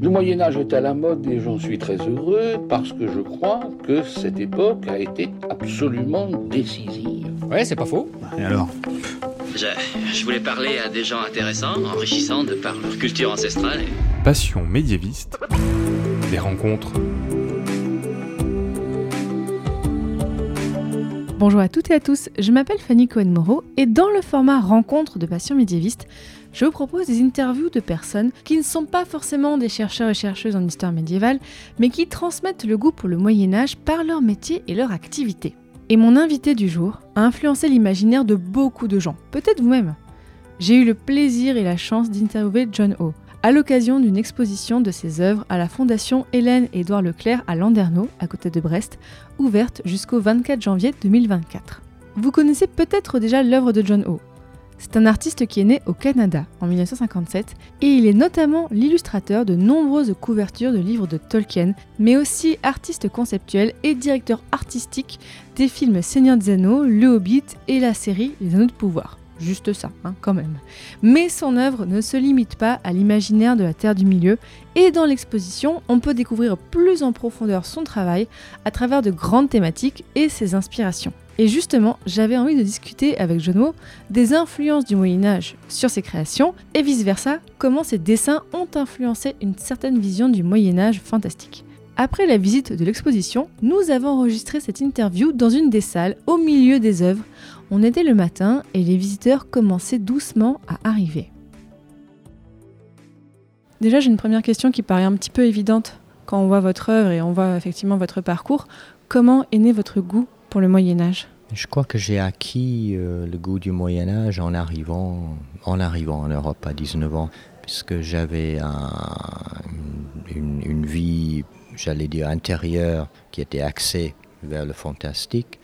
Le Moyen Âge est à la mode et j'en suis très heureux parce que je crois que cette époque a été absolument décisive. Ouais, c'est pas faux. Et alors? Je, je, voulais parler à des gens intéressants, enrichissants de par leur culture ancestrale. Et... Passion médiéviste. Des rencontres. Bonjour à toutes et à tous, je m'appelle Fanny Cohen-Moreau et dans le format Rencontre de Passion médiéviste, je vous propose des interviews de personnes qui ne sont pas forcément des chercheurs et chercheuses en histoire médiévale, mais qui transmettent le goût pour le Moyen Âge par leur métier et leur activité. Et mon invité du jour a influencé l'imaginaire de beaucoup de gens, peut-être vous-même. J'ai eu le plaisir et la chance d'interviewer John O à l'occasion d'une exposition de ses œuvres à la Fondation Hélène Édouard Leclerc à Landerneau, à côté de Brest, ouverte jusqu'au 24 janvier 2024. Vous connaissez peut-être déjà l'œuvre de John O. C'est un artiste qui est né au Canada en 1957 et il est notamment l'illustrateur de nombreuses couvertures de livres de Tolkien, mais aussi artiste conceptuel et directeur artistique des films Seigneur des Anneaux, Le Hobbit et la série Les Anneaux de Pouvoir. Juste ça, hein, quand même. Mais son œuvre ne se limite pas à l'imaginaire de la Terre du Milieu, et dans l'exposition, on peut découvrir plus en profondeur son travail à travers de grandes thématiques et ses inspirations. Et justement, j'avais envie de discuter avec Jono des influences du Moyen Âge sur ses créations et vice-versa, comment ses dessins ont influencé une certaine vision du Moyen Âge fantastique. Après la visite de l'exposition, nous avons enregistré cette interview dans une des salles au milieu des œuvres. On était le matin et les visiteurs commençaient doucement à arriver. Déjà, j'ai une première question qui paraît un petit peu évidente quand on voit votre œuvre et on voit effectivement votre parcours. Comment est né votre goût pour le Moyen Âge Je crois que j'ai acquis euh, le goût du Moyen Âge en arrivant, en arrivant en Europe à 19 ans, puisque j'avais un, une, une, vie, j'allais dire, intérieure qui était axée vers le fantastique,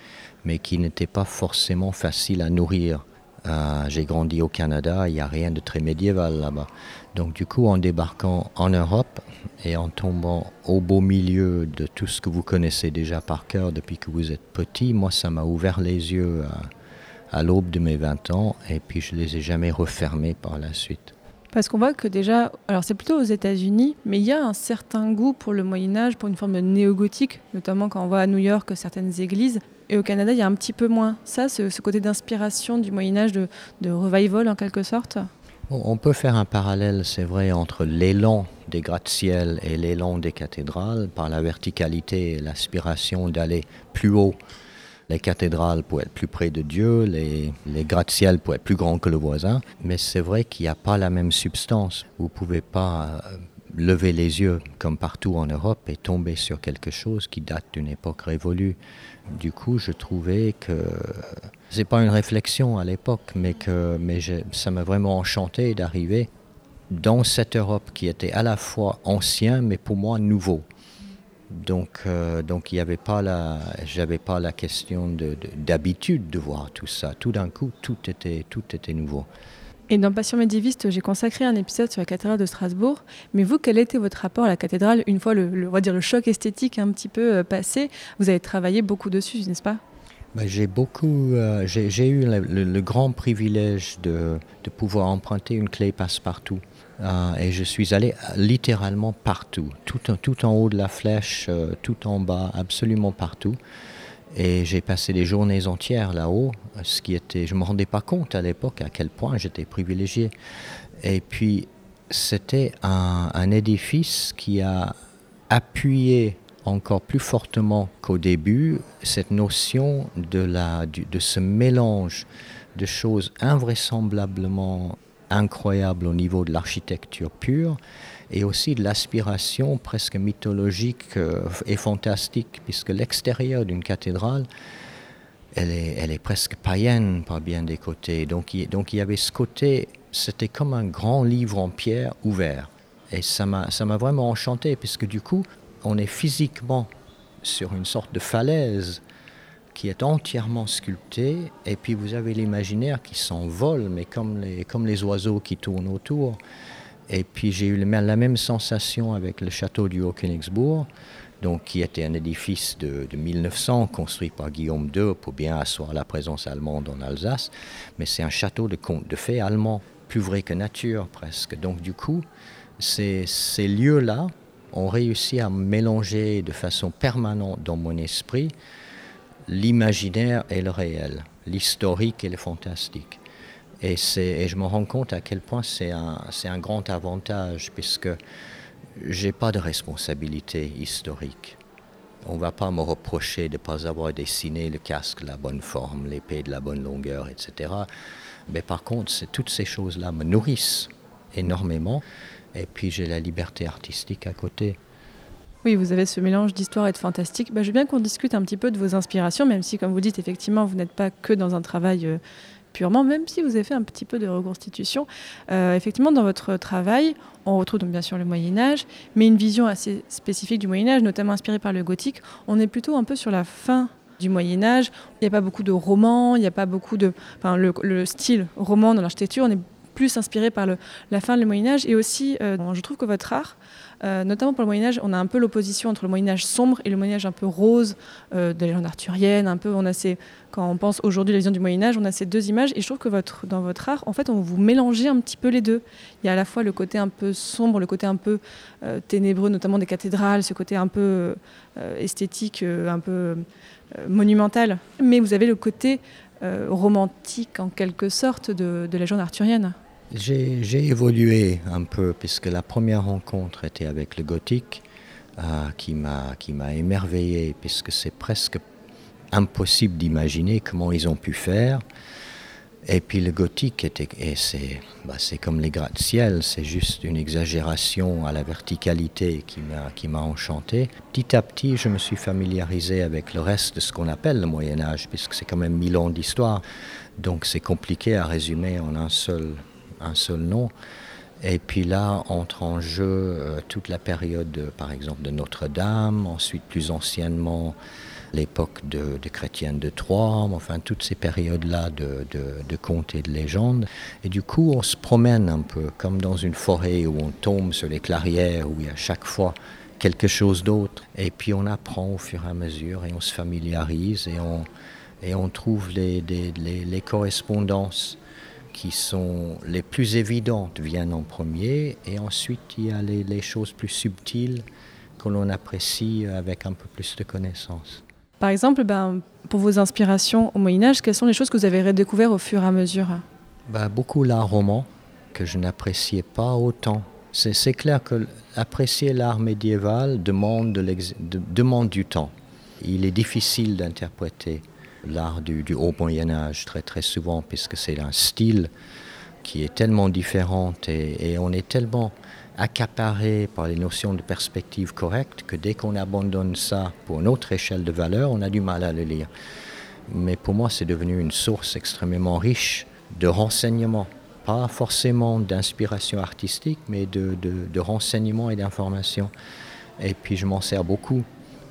mais qui n'était pas forcément facile à nourrir. Euh, j'ai grandi au Canada, il n'y a rien de très médiéval là-bas. Donc du coup, en débarquant en Europe et en tombant au beau milieu de tout ce que vous connaissez déjà par cœur depuis que vous êtes petit, moi, ça m'a ouvert les yeux à, à l'aube de mes 20 ans et puis je les ai jamais refermés par la suite. Parce qu'on voit que déjà, alors c'est plutôt aux États-Unis, mais il y a un certain goût pour le Moyen Âge, pour une forme de néo-gothique, notamment quand on voit à New York certaines églises. Et au Canada, il y a un petit peu moins ça, ce, côté d'inspiration du Moyen Âge, de, de revival en quelque sorte? On peut faire un parallèle, c'est vrai, entre l'élan des gratte-ciel et l'élan des cathédrales par la verticalité et l'aspiration d'aller plus haut. Les cathédrales pour être plus près de Dieu, les, les gratte-ciel pour être plus grands que le voisin, mais c'est vrai qu'il n'y a pas la même substance. Vous ne pouvez pas lever les yeux comme partout en Europe et tomber sur quelque chose qui date d'une époque révolue. Du coup, je trouvais que c'est pas une réflexion à l'époque, mais que ça m'a vraiment enchanté d'arriver dans cette Europe qui était à la fois ancien, mais pour moi nouveau. Donc, euh, donc il n'y avait pas la, j'avais pas la question de, de, d'habitude de voir tout ça. Tout d'un coup, tout était, tout était nouveau. Et dans Passion médiéviste, j'ai consacré un épisode sur la cathédrale de Strasbourg. Mais vous, quel était votre rapport à la cathédrale une fois le, le, on va dire le choc esthétique un petit peu euh, passé? Vous avez travaillé beaucoup dessus, n'est-ce pas? Ben, j'ai beaucoup, euh, j'ai eu le, le, le, grand privilège de, de, pouvoir emprunter une clé passe-partout. Euh, et je suis allé littéralement partout, tout, tout en haut de la flèche, euh, tout en bas, absolument partout. Et j'ai passé des journées entières là-haut, ce qui était, je me rendais pas compte à l'époque à quel point j'étais privilégié. Et puis c'était un, un édifice qui a appuyé encore plus fortement qu'au début cette notion de, la, de ce mélange de choses invraisemblablement incroyables au niveau de l'architecture pure et aussi de l'aspiration presque mythologique euh, et fantastique, puisque l'extérieur d'une cathédrale, elle est, elle est presque païenne par bien des côtés. Donc donc il y avait ce côté, c'était comme un grand livre en pierre ouvert. Et ça m'a vraiment enchanté, puisque du coup, on est physiquement sur une sorte de falaise qui est entièrement sculptée, et puis vous avez l'imaginaire qui s'envole, mais comme les, comme les oiseaux qui tournent autour. Et puis j'ai eu la même sensation avec le château du Haut-Königsbourg, qui était un édifice de, de 1900 construit par Guillaume II pour bien asseoir la présence allemande en Alsace, mais c'est un château de de fées allemand, plus vrai que nature presque. Donc du coup, ces lieux-là ont réussi à mélanger de façon permanente dans mon esprit l'imaginaire et le réel, l'historique et le fantastique. Et, et, je me rends compte à quel point c'est un, un, grand avantage, puisque j'ai pas de responsabilité historique. On ne va pas me reprocher de ne pas avoir dessiné le casque de la bonne forme, l'épée de la bonne longueur, etc. Mais par contre, toutes ces choses-là me nourrissent énormément. Et puis j'ai la liberté artistique à côté. Oui, vous avez ce mélange d'histoire et de fantastique. Bah, je veux bien qu'on discute un petit peu de vos inspirations, même si, comme vous dites, effectivement, vous n'êtes pas que dans un travail euh, purement, même si vous avez fait un petit peu de reconstitution. Euh, effectivement, dans votre travail, on retrouve donc bien sûr le Moyen Âge, mais une vision assez spécifique du Moyen Âge, notamment inspirée par le gothique. On est plutôt un peu sur la fin du Moyen Âge. Il n'y a pas beaucoup de romans, il n'y a pas beaucoup de... Enfin, le, le style roman dans l'architecture, on est plus inspiré par la fin du Moyen Âge. Et aussi, euh, je trouve que votre art, euh, notamment pour le Moyen Âge, on a un peu l'opposition entre le Moyen Âge sombre et le Moyen Âge un peu rose euh, de la légende arthurienne. Un peu, quand on pense aujourd'hui à la vision du Moyen Âge, on a ces deux images. Et je trouve que dans votre art, en fait, on vous mélangez un petit peu les deux. Il y a à la fois le côté un peu sombre, le côté un peu euh, ténébreux, notamment des cathédrales, ce côté un peu esthétique, un peu monumental. Mais vous avez le côté romantique, en quelque sorte, de, de la légende arthurienne. J'ai évolué un peu, puisque la première rencontre était avec le gothique, euh, qui m'a émerveillé, puisque c'est presque impossible d'imaginer comment ils ont pu faire. Et puis le gothique, était, c'est bah comme les gratte-ciel, c'est juste une exagération à la verticalité qui m'a enchanté. Petit à petit, je me suis familiarisé avec le reste de ce qu'on appelle le Moyen Âge, puisque c'est quand même mille ans d'histoire. Donc c'est compliqué à résumer en un seul, un seul nom. Et puis là entre en jeu euh, toute la période, de, par exemple, de Notre-Dame, ensuite plus anciennement l'époque de, de chrétienne de Troyes, enfin toutes ces périodes-là de, de, contes et de légendes. Et du coup, on se promène un peu comme dans une forêt où on tombe sur les clairières, où il y a chaque fois quelque chose d'autre. Et puis on apprend au fur et à mesure et on se familiarise et on, et on trouve les, les correspondances qui sont les plus évidentes viennent en premier et ensuite il y a les, les choses plus subtiles que l'on apprécie avec un peu plus de connaissances. Par exemple, ben, pour vos inspirations au Moyen Âge, quelles sont les choses que vous avez redécouvertes au fur et à mesure? Ben, Beaucoup l'art roman, que je n'appréciais pas autant. C'est clair que apprécier l'art médiéval demande, de de, demande du temps. Il est difficile d'interpréter l'art du, haut Moyen Âge très très souvent, puisque c'est un style qui est tellement différent et, on est tellement accaparé par les notions de perspective correcte que dès qu'on abandonne ça pour une autre échelle de valeur, on a du mal à le lire. Mais pour moi, c'est devenu une source extrêmement riche de renseignements, pas forcément d'inspiration artistique, mais de, de renseignements et d'informations. Et puis je m'en sers beaucoup.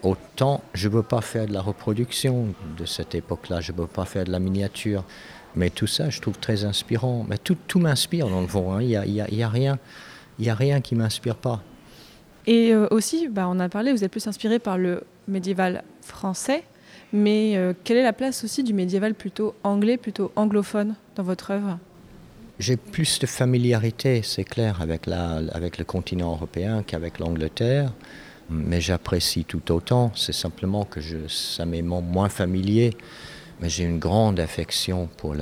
Autant je ne veux pas faire de la reproduction de cette époque-là, je ne veux pas faire de la miniature. Mais tout ça, je trouve très inspirant. Mais tout, tout m'inspire dans le fond. Il hein. n'y a, a, a rien il n'y a rien qui m'inspire pas. Et euh, aussi, bah, on a parlé, vous êtes plus inspiré par le médiéval français, mais euh, quelle est la place aussi du médiéval plutôt anglais, plutôt anglophone dans votre œuvre? J'ai plus de familiarité, c'est clair, avec, la, avec le continent européen qu'avec l'Angleterre, mais j'apprécie tout autant, c'est simplement que je, ça m'est moins familier. Mais j'ai une grande affection pour,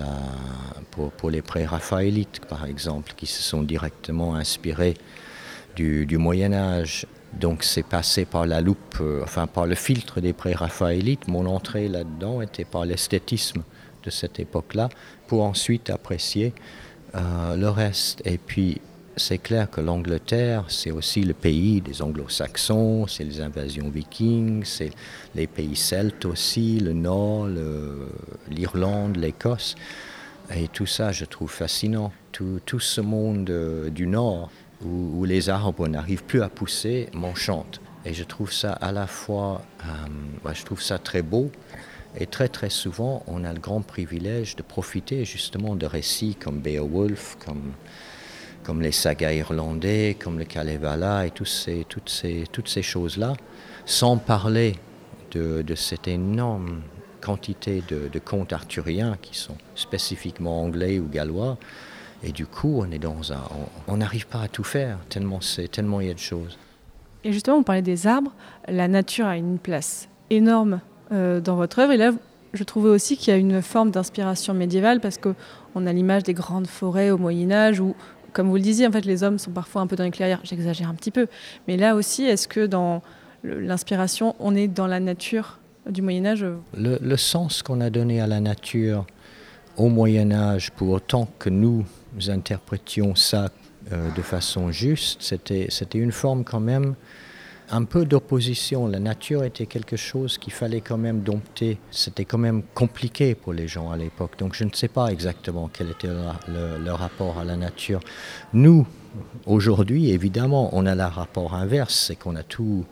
les pré-raphaélites, par exemple, qui se sont directement inspirés du, du Moyen Âge. Donc c'est passé par la loupe, euh, enfin par le filtre des pré-raphaélites. Mon entrée là-dedans était par l'esthétisme de cette époque-là, pour ensuite apprécier euh, le reste. Et puis c'est clair que l'Angleterre, c'est aussi le pays des anglo-saxons, c'est les invasions vikings, c'est les pays celtes aussi, le nord, l'Irlande, l'Écosse. Et tout ça, je trouve fascinant. Tout, ce monde euh, du nord, où, les arbres n'arrivent plus à pousser, m'enchante. Et je trouve ça à la fois, euh, je trouve ça très beau, et très très souvent, on a le grand privilège de profiter justement de récits comme Beowulf, comme comme les sagas irlandais, comme le Kalevala et tous ces, toutes ces, toutes ces choses-là, sans parler de, de cette énorme quantité de, contes arthuriens qui sont spécifiquement anglais ou gallois. Et du coup, on est dans un, on n'arrive pas à tout faire tellement c'est tellement il y a de choses. Et justement, on parlait des arbres. La nature a une place énorme euh, dans votre œuvre. Et là, je trouvais aussi qu'il y a une forme d'inspiration médiévale parce qu'on a l'image des grandes forêts au Moyen Âge où, comme vous le disiez, en fait, les hommes sont parfois un peu dans les clairières. J'exagère un petit peu. Mais là aussi, est-ce que dans l'inspiration, on est dans la nature du Moyen Âge? Le, sens qu'on a donné à la nature au Moyen Âge, pour autant que nous interprétions ça euh, de façon juste, c'était une forme quand même un peu d'opposition. La nature était quelque chose qu'il fallait quand même dompter. C'était quand même compliqué pour les gens à l'époque. Donc je ne sais pas exactement quel était le, rapport à la nature. Nous, aujourd'hui, évidemment, on a le rapport inverse, c'est qu'on a tout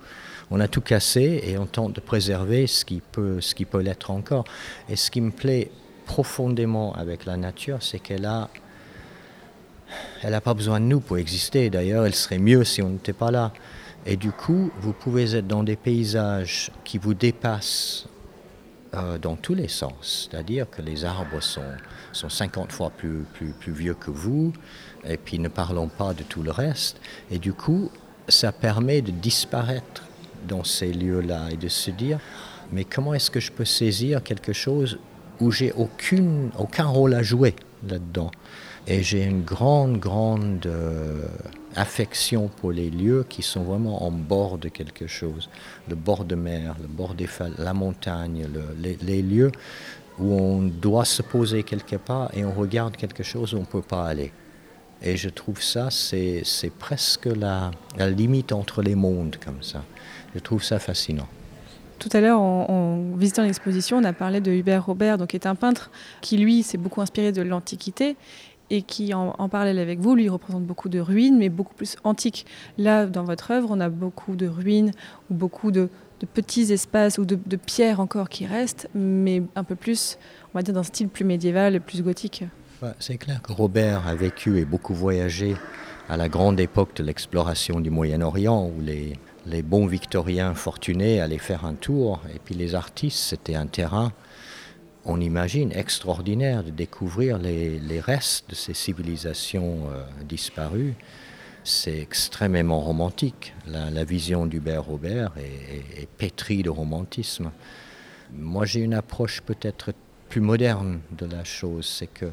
on a tout cassé et on tente de préserver ce qui peut, ce qui peut l'être encore. Et ce qui me plaît profondément avec la nature, c'est qu'elle a, elle n'a pas besoin de nous pour exister. D'ailleurs, elle serait mieux si on n'était pas là. Et du coup, vous pouvez être dans des paysages qui vous dépassent euh, dans tous les sens. C'est-à-dire que les arbres sont, sont 50 fois plus, plus, plus vieux que vous, et puis ne parlons pas de tout le reste. Et du coup, ça permet de disparaître dans ces lieux-là et de se dire, mais comment est-ce que je peux saisir quelque chose où j'ai aucune, aucun rôle à jouer là-dedans? Et j'ai une grande, grande euh, affection pour les lieux qui sont vraiment en bord de quelque chose. Le bord de mer, le bord des la montagne, le, les, les lieux où on doit se poser quelque part et on regarde quelque chose où on ne peut pas aller. Et je trouve ça, c'est presque la, la limite entre les mondes comme ça. Je trouve ça fascinant. Tout à l'heure, en, en, visitant l'exposition, on a parlé de Hubert Robert, donc, qui est un peintre qui, lui, s'est beaucoup inspiré de l'Antiquité et qui, en, parallèle avec vous, lui représente beaucoup de ruines, mais beaucoup plus antiques. Là, dans votre œuvre, on a beaucoup de ruines ou beaucoup de, petits espaces ou de, pierres encore qui restent, mais un peu plus, on va dire, d'un style plus médiéval et plus gothique. C'est clair que Robert a vécu et beaucoup voyagé à la grande époque de l'exploration du Moyen-Orient, où les bons victoriens fortunés allaient faire un tour et puis les artistes c'était un terrain on imagine extraordinaire de découvrir les, restes de ces civilisations euh, disparues. C'est extrêmement romantique. La, vision d'hubert robert est, pétrie de romantisme. Moi j'ai une approche peut-être plus moderne de la chose. C'est que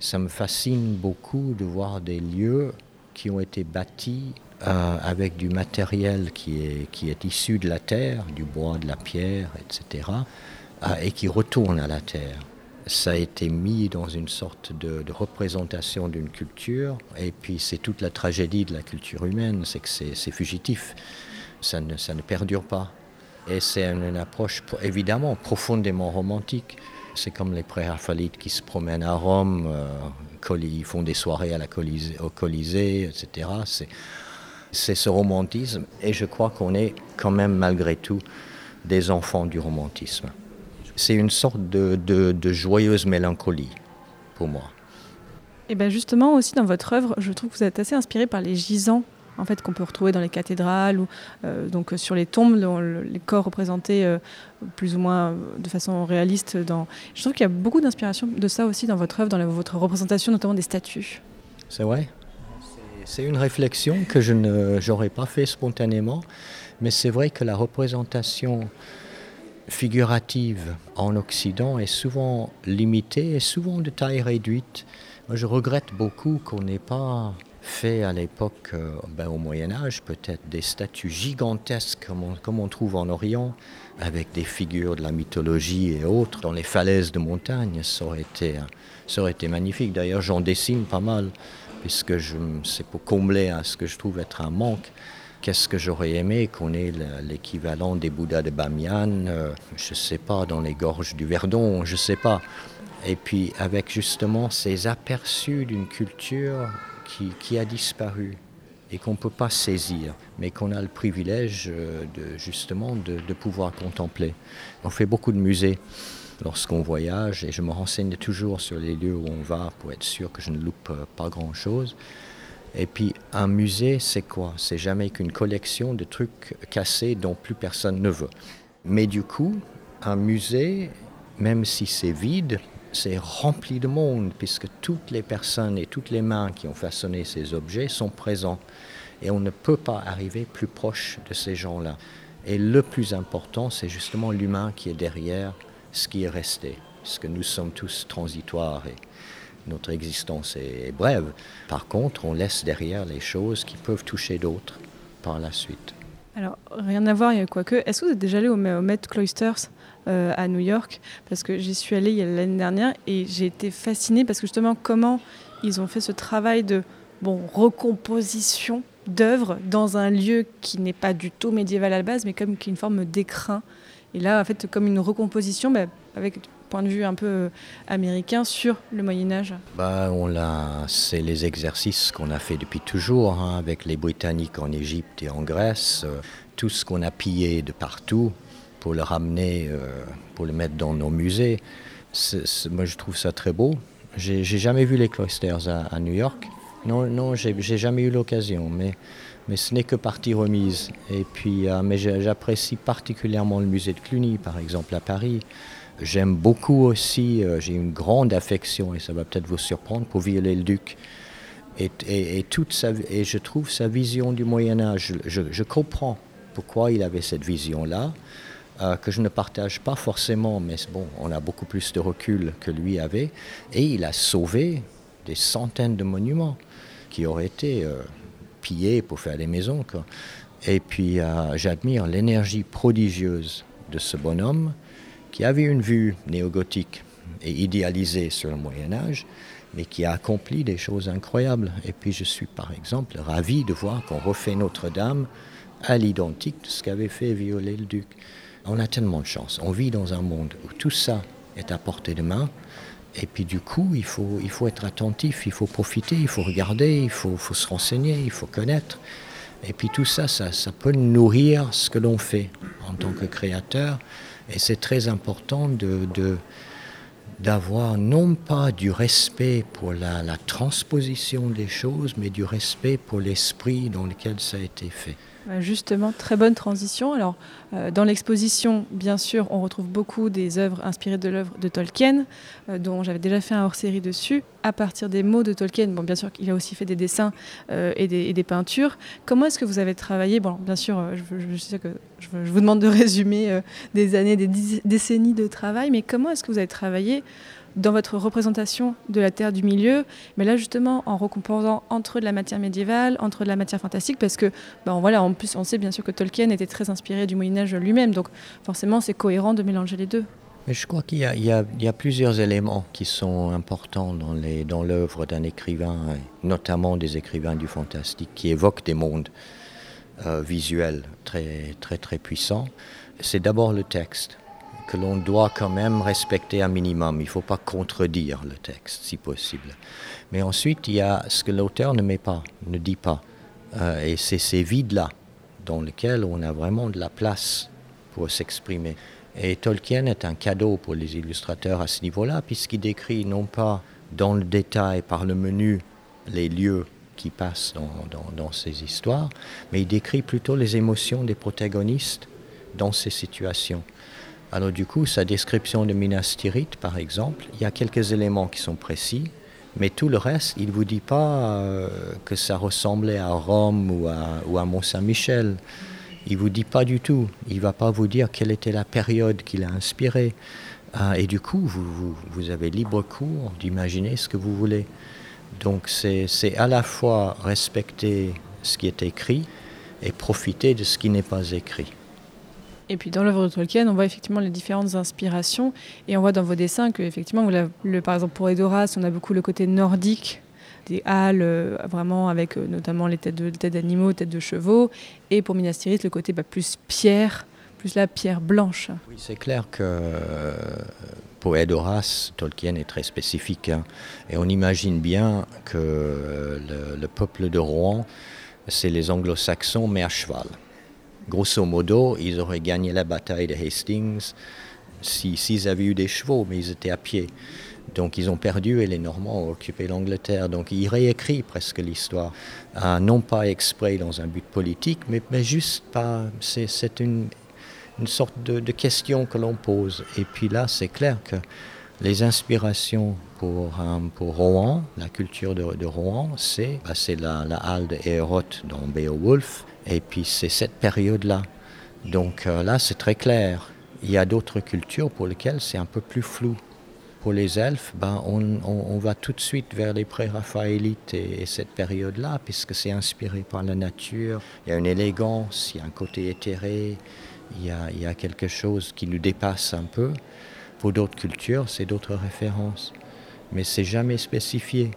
ça me fascine beaucoup de voir des lieux qui ont été bâtis euh, avec du matériel qui est, issu de la terre, du bois, de la pierre, etc., et qui retourne à la terre. Ça a été mis dans une sorte de, représentation d'une culture, et puis c'est toute la tragédie de la culture humaine, c'est que c'est fugitif, ça ne, perdure pas. Et c'est une, approche évidemment profondément romantique. C'est comme les préraphallites qui se promènent à Rome, euh, ils font des soirées au Colisée, etc. C'est ce romantisme et je crois qu'on est quand même malgré tout des enfants du romantisme. C'est une sorte de, de, de joyeuse mélancolie pour moi. Et bien justement aussi dans votre œuvre, je trouve que vous êtes assez inspiré par les gisants en fait qu'on peut retrouver dans les cathédrales ou euh, donc sur les tombes le, les corps représentés euh, plus ou moins de façon réaliste dans je trouve qu'il y a beaucoup d'inspiration de ça aussi dans votre œuvre dans la, votre représentation notamment des statues c'est vrai C'est une réflexion que je n'aurais pas fait spontanément, mais c'est vrai que la représentation figurative en Occident est souvent limitée et souvent de taille réduite. Moi, je regrette beaucoup qu'on n'ait pas fait à l'époque euh, au Moyen Âge peut-être des statues gigantesques comme on, trouve en Orient avec des figures de la mythologie et autres dans les falaises de montagne ça aurait été, ça aurait été magnifique d'ailleurs j'en dessine pas mal puisque c'est pour combler à ce que je trouve être un manque. Qu'est-ce que j'aurais aimé qu'on ait l'équivalent des Bouddhas de Bamiyan, euh, je ne sais pas, dans les gorges du Verdon, je ne sais pas. Et puis avec justement ces aperçus d'une culture qui, qui a disparu et qu'on ne peut pas saisir, mais qu'on a le privilège euh, de, justement de, de pouvoir contempler. On fait beaucoup de musées lorsqu'on voyage et je me renseigne toujours sur les lieux où on va pour être sûr que je ne loupe euh, pas grand chose et puis un musée c'est quoi? C'est jamais qu'une collection de trucs cassés dont plus personne ne veut mais du coup un musée même si c'est vide c'est rempli de monde, puisque toutes les personnes et toutes les mains qui ont façonné ces objets sont présents. Et on ne peut pas arriver plus proche de ces gens-là. Et le plus important, c'est justement l'humain qui est derrière ce qui est resté, parce que nous sommes tous transitoires notre existence est brève. Par contre, on laisse derrière les choses qui peuvent toucher d'autres par la suite. Alors, rien à voir, quoique. Est-ce que vous êtes déjà allé au, Met Cloisters euh, à New York? Parce que j'y suis allée l'année dernière et j'ai été fascinée parce que justement, comment ils ont fait ce travail de bon, recomposition d'œuvres dans un lieu qui n'est pas du tout médiéval à la base, mais comme une forme d'écrin. Et là, en fait, comme une recomposition, bah, avec point de vue un peu euh, américain sur le Moyen Âge bah, on C'est les exercices qu'on a fait depuis toujours hein, avec les Britanniques en Égypte et en Grèce. Euh, tout ce qu'on a pillé de partout pour le ramener, euh, pour le mettre dans nos musées. moi, je trouve ça très beau. J'ai jamais vu les cloisters à, New York. Non, non, j'ai jamais eu l'occasion, mais, mais ce n'est que partie remise. Et puis, mais j'apprécie particulièrement le musée de Cluny, par exemple, à Paris. J'aime beaucoup aussi, euh, j'ai une grande affection, et ça va peut-être vous surprendre, pour Viollet-le-Duc. Et, toute sa, et je trouve sa vision du Moyen Âge, je, comprends pourquoi il avait cette vision-là, euh, que je ne partage pas forcément, mais bon, on a beaucoup plus de recul que lui avait, et il a sauvé des centaines de monuments qui auraient été euh, pillés pour faire des maisons. Et puis j'admire l'énergie prodigieuse de ce bonhomme qui avait une vue néogothique et idéalisée sur le Moyen Âge, mais qui a accompli des choses incroyables. Et puis je suis par exemple ravi de voir qu'on refait Notre-Dame à l'identique de ce qu'avait fait Viollet-le-Duc. On a tellement de chance. On vit dans un monde où tout ça est à portée de main. Et puis du coup, il faut, il faut être attentif, il faut profiter, il faut regarder, il faut, se renseigner, il faut connaître. Et puis tout ça, ça peut nourrir ce que l'on fait en tant que créateur. Et c'est très important d'avoir non pas du respect pour la, la, transposition des choses, mais du respect pour l'esprit dans lequel ça a été fait. Bah, justement, très bonne transition. Alors, euh, dans l'exposition, bien sûr, on retrouve beaucoup des œuvres inspirées de l'œuvre de Tolkien, euh, dont j'avais déjà fait un hors-série dessus, à partir des mots de Tolkien. Bon, bien sûr, il a aussi fait des dessins euh, et, des, peintures. Comment est-ce que vous avez travaillé Bon, bien sûr, je, que je, vous demande de résumer des années, des décennies de travail, mais comment est-ce que vous avez travaillé dans votre représentation de la Terre du milieu, mais là justement en recomposant entre de la matière médiévale, entre de la matière fantastique, parce que ben, voilà, en plus on sait bien sûr que Tolkien était très inspiré du Moyen Âge lui-même, donc forcément c'est cohérent de mélanger les deux. Mais je crois qu'il y, a plusieurs éléments qui sont importants dans l'œuvre d'un écrivain, notamment des écrivains du fantastique, qui évoquent des mondes euh, visuels très très très puissants. C'est d'abord le texte que l'on doit quand même respecter un minimum. Il ne faut pas contredire le texte, si possible. Mais ensuite, il y a ce que l'auteur ne met pas, ne dit pas. Euh, et c'est ces vides-là dans lesquels on a vraiment de la place pour s'exprimer. Et Tolkien est un cadeau pour les illustrateurs à ce niveau-là, puisqu'il décrit non pas dans le détail, par le menu, les lieux qui passent dans, ces histoires, mais il décrit plutôt les émotions des protagonistes dans ces situations. Alors du coup, sa description de Minas Tirith, par exemple, il y a quelques éléments qui sont précis, mais tout le reste, il ne vous dit pas euh, que ça ressemblait à Rome ou à, Mont-Saint-Michel. Il ne vous dit pas du tout. Il ne va pas vous dire quelle était la période qui l'a inspiré. Ah, et du coup, vous, avez libre cours d'imaginer ce que vous voulez. Donc c'est à la fois respecter ce qui est écrit et profiter de ce qui n'est pas écrit. Et puis dans l'œuvre de Tolkien, on voit effectivement les différentes inspirations et on voit dans vos dessins que effectivement, par exemple pour Edoras, on a beaucoup le côté nordique des halles, euh, vraiment avec euh, notamment les têtes d'animaux, têtes de chevaux, et pour Minas Tirith, le côté bah, plus pierre, plus la pierre blanche. Oui, c'est clair que euh, pour Edoras, Tolkien est très spécifique, hein. et on imagine bien que le, le peuple de Rouen, c'est les anglo-saxons mais à cheval grosso modo, ils auraient gagné la bataille de Hastings s'ils avaient eu des chevaux, mais ils étaient à pied. Donc ils ont perdu et les Normands ont occupé l'Angleterre. Donc il réécrit presque l'histoire, non pas exprès dans un but politique, mais, mais juste pas. C'est une, une, sorte de, question que l'on pose. Et puis là, c'est clair que Les inspirations pour, euh, pour Rouen, la culture de, de Rouen, c'est bah, la, la halle de Héroth dans Beowulf, et puis c'est cette période-là. Donc euh, là, c'est très clair. Il y a d'autres cultures pour lesquelles c'est un peu plus flou. Pour les elfes, ben, on, va tout de suite vers les pré-raphaélites et, et cette période-là, puisque c'est inspiré par la nature. Il y a une élégance, il y a un côté éthéré, il y a, il y a quelque chose qui nous dépasse un peu. Pour d'autres cultures, c'est d'autres références. Mais c'est jamais spécifié.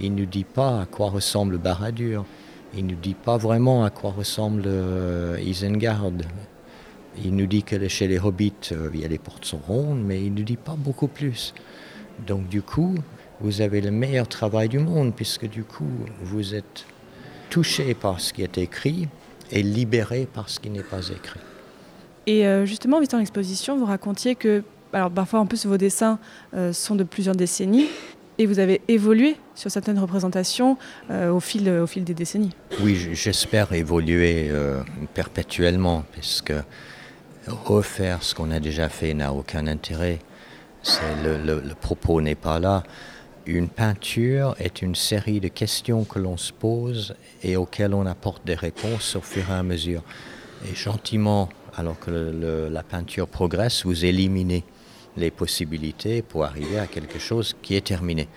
Il ne nous dit pas à quoi ressemble Baradur. Il ne nous dit pas vraiment à quoi ressemble euh, Isengard. Il nous dit que chez les hobbits, euh, les portes sont rondes, mais il ne nous dit pas beaucoup plus. Donc du coup, vous avez le meilleur travail du monde, puisque du coup, vous êtes touché par ce qui est écrit et libéré par ce qui n'est pas écrit. Et euh, justement, en l'exposition, vous racontiez que, alors parfois en plus vos dessins sont de plusieurs décennies, et vous avez évolué sur certaines représentations euh, au, fil, des décennies. Oui, j'espère évoluer euh, perpétuellement, puisque refaire ce qu'on a déjà fait n'a aucun intérêt. Le, propos n'est pas là. Une peinture est une série de questions que l'on se pose et auxquelles on apporte des réponses au fur et à mesure. Et gentiment, alors que la peinture progresse, vous éliminez les possibilités pour arriver à quelque chose qui est terminé.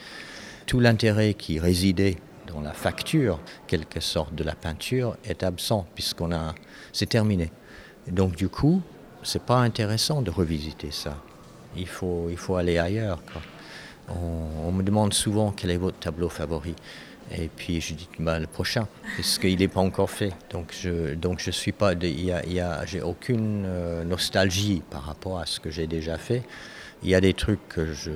Tout l'intérêt qui résidait dans la facture, quelque sorte de la peinture, est absent puisqu'on a, c'est terminé. Donc du coup, c'est pas intéressant de revisiter ça. Il faut, il faut aller ailleurs. On, me demande souvent quel est votre tableau favori. Et puis je dis bah, le prochain, puisqu'il n'est pas encore fait. Donc je donc je suis pas, il y a, j'ai aucune euh, nostalgie par rapport à ce que j'ai déjà fait. Il y a des trucs que je,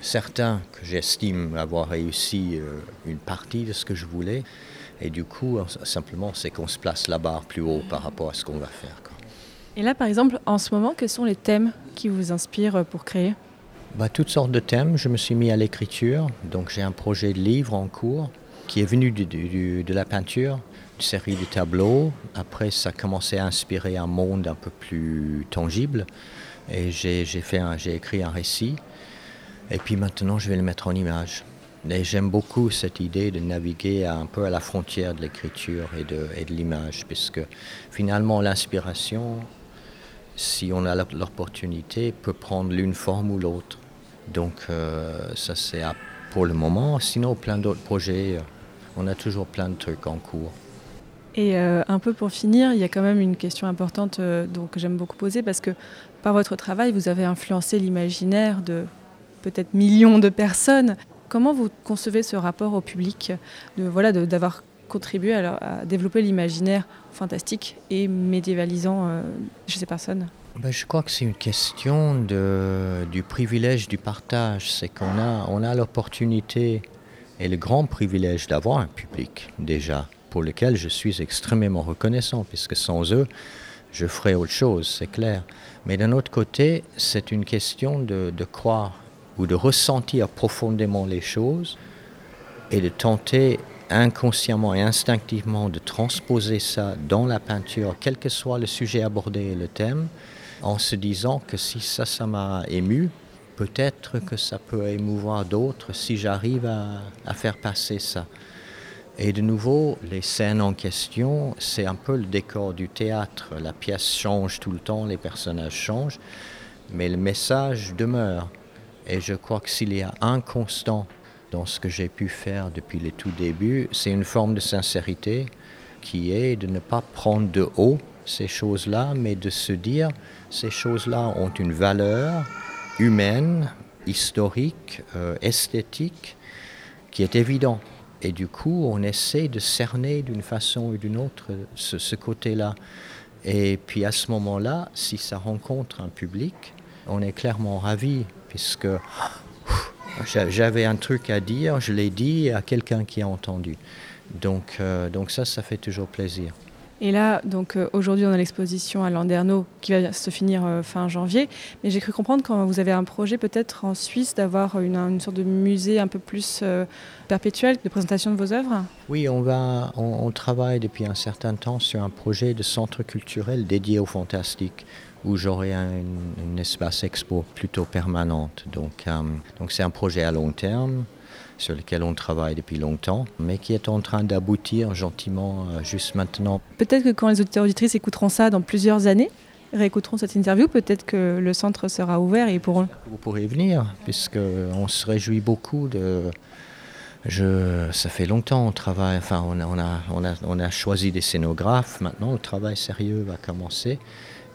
certains que j'estime avoir réussi euh, une partie de ce que je voulais. Et du coup, simplement, c'est qu'on se place la barre plus haut par rapport à ce qu'on va faire. Quoi. Et là, par exemple, en ce moment, quels sont les thèmes qui vous inspirent pour créer? Bah, Toutes sortes de thèmes. Je me suis mis à l'écriture. Donc j'ai un projet de livre en cours qui est venu du, du, de la peinture, une série de tableaux. Après, ça a commencé à inspirer un monde un peu plus tangible. Et j'ai écrit un récit. Et puis maintenant, je vais le mettre en image. Et j'aime beaucoup cette idée de naviguer un peu à la frontière de l'écriture et de, de l'image, puisque finalement, l'inspiration, si on a l'opportunité, peut prendre l'une forme ou l'autre. Donc, euh, ça, c'est pour le moment. Sinon, plein d'autres projets. Euh, on a toujours plein de trucs en cours. Et euh, un peu pour finir, il y a quand même une question importante que j'aime beaucoup poser parce que par votre travail, vous avez influencé l'imaginaire de peut-être millions de personnes. Comment vous concevez ce rapport au public de voilà d'avoir contribué à, à développer l'imaginaire fantastique et médiévalisant euh, chez ces personnes? Ben, Je crois que c'est une question du privilège du partage. C'est qu'on a, on a l'opportunité et le grand privilège d'avoir un public déjà, pour lequel je suis extrêmement reconnaissant, puisque sans eux, je ferais autre chose, c'est clair. Mais d'un autre côté, c'est une question de, croire ou de ressentir profondément les choses et de tenter inconsciemment et instinctivement de transposer ça dans la peinture, quel que soit le sujet abordé et le thème, en se disant que si ça, ça m'a ému, peut-être que ça peut émouvoir d'autres si j'arrive à faire passer ça. Et de nouveau, les scènes en question, c'est un peu le décor du théâtre. La pièce change tout le temps, les personnages changent, mais le message demeure. Et je crois que s'il y a un constant dans ce que j'ai pu faire depuis les tout débuts, c'est une forme de sincérité qui est de ne pas prendre de haut ces choses-là, mais de se dire ces choses-là ont une valeur, humaine, historique, euh, esthétique, qui est évident. Et du coup, on essaie de cerner d'une façon ou d'une autre ce, côté-là. Et puis à ce moment-là, si ça rencontre un public, on est clairement ravi, puisque j'avais un truc à dire, je l'ai dit à quelqu'un qui a entendu. Donc, euh, donc ça, ça fait toujours plaisir. Et là, donc euh, aujourd'hui, on a l'exposition à Landerneau qui va se finir euh, fin janvier. Mais j'ai cru comprendre quand vous avez un projet peut-être en Suisse d'avoir une, sorte de musée un peu plus euh, perpétuel de présentation de vos œuvres. Oui, on va, on, travaille depuis un certain temps sur un projet de centre culturel dédié au fantastique où j'aurai un, espace expo plutôt permanente. Donc, donc c'est un projet à long terme sur lequel on travaille depuis longtemps, mais qui est en train d'aboutir gentiment euh, juste maintenant. Peut-être que quand les auditeurs auditrices écouteront ça dans plusieurs années, réécouteront cette interview, peut-être que le centre sera ouvert et ils pourront... Vous pourrez venir, puisqu'on se réjouit beaucoup de... Je, ça fait longtemps on travaille, enfin on a, on, a, on, a, on a choisi des scénographes, maintenant le travail sérieux va commencer.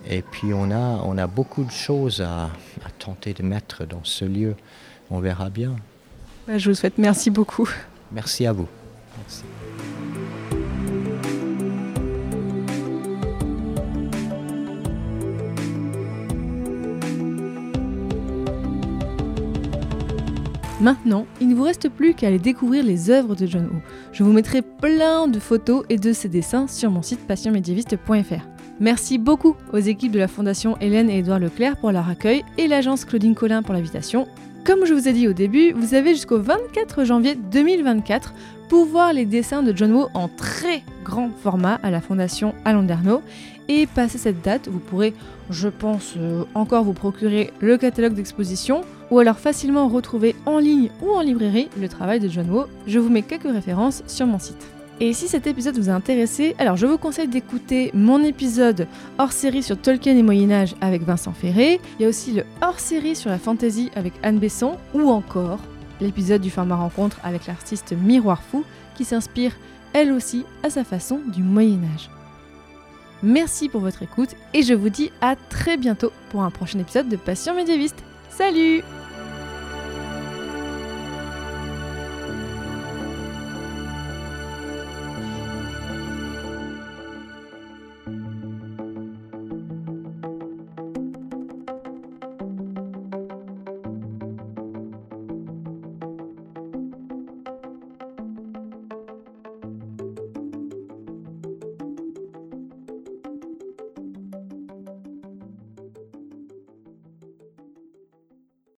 Et puis on a, on a beaucoup de choses à, à tenter de mettre dans ce lieu. On verra bien. Je vous souhaite merci beaucoup. Merci à vous. Merci. Maintenant, il ne vous reste plus qu'à aller découvrir les œuvres de John Ho. Je vous mettrai plein de photos et de ses dessins sur mon site passionmédiéviste.fr. Merci beaucoup aux équipes de la Fondation Hélène et Édouard Leclerc pour leur accueil et l'agence Claudine Collin pour l'invitation. Comme je vous ai dit au début, vous avez jusqu'au 24 janvier 2024 pour voir les dessins de John Woo en très grand format à la Fondation Alain Dernaud. Et passé cette date, vous pourrez, je pense, euh, encore vous procurer le catalogue d'exposition ou alors facilement retrouver en ligne ou en librairie le travail de John Woo. Je vous mets quelques références sur mon site. Et si cet épisode vous a intéressé, alors je vous conseille d'écouter mon épisode hors série sur Tolkien et Moyen-Âge avec Vincent Ferré. Il y a aussi le hors série sur la fantasy avec Anne Besson, ou encore l'épisode du format rencontre avec l'artiste Miroir Fou qui s'inspire elle aussi à sa façon du Moyen-Âge. Merci pour votre écoute et je vous dis à très bientôt pour un prochain épisode de Passion médiéviste. Salut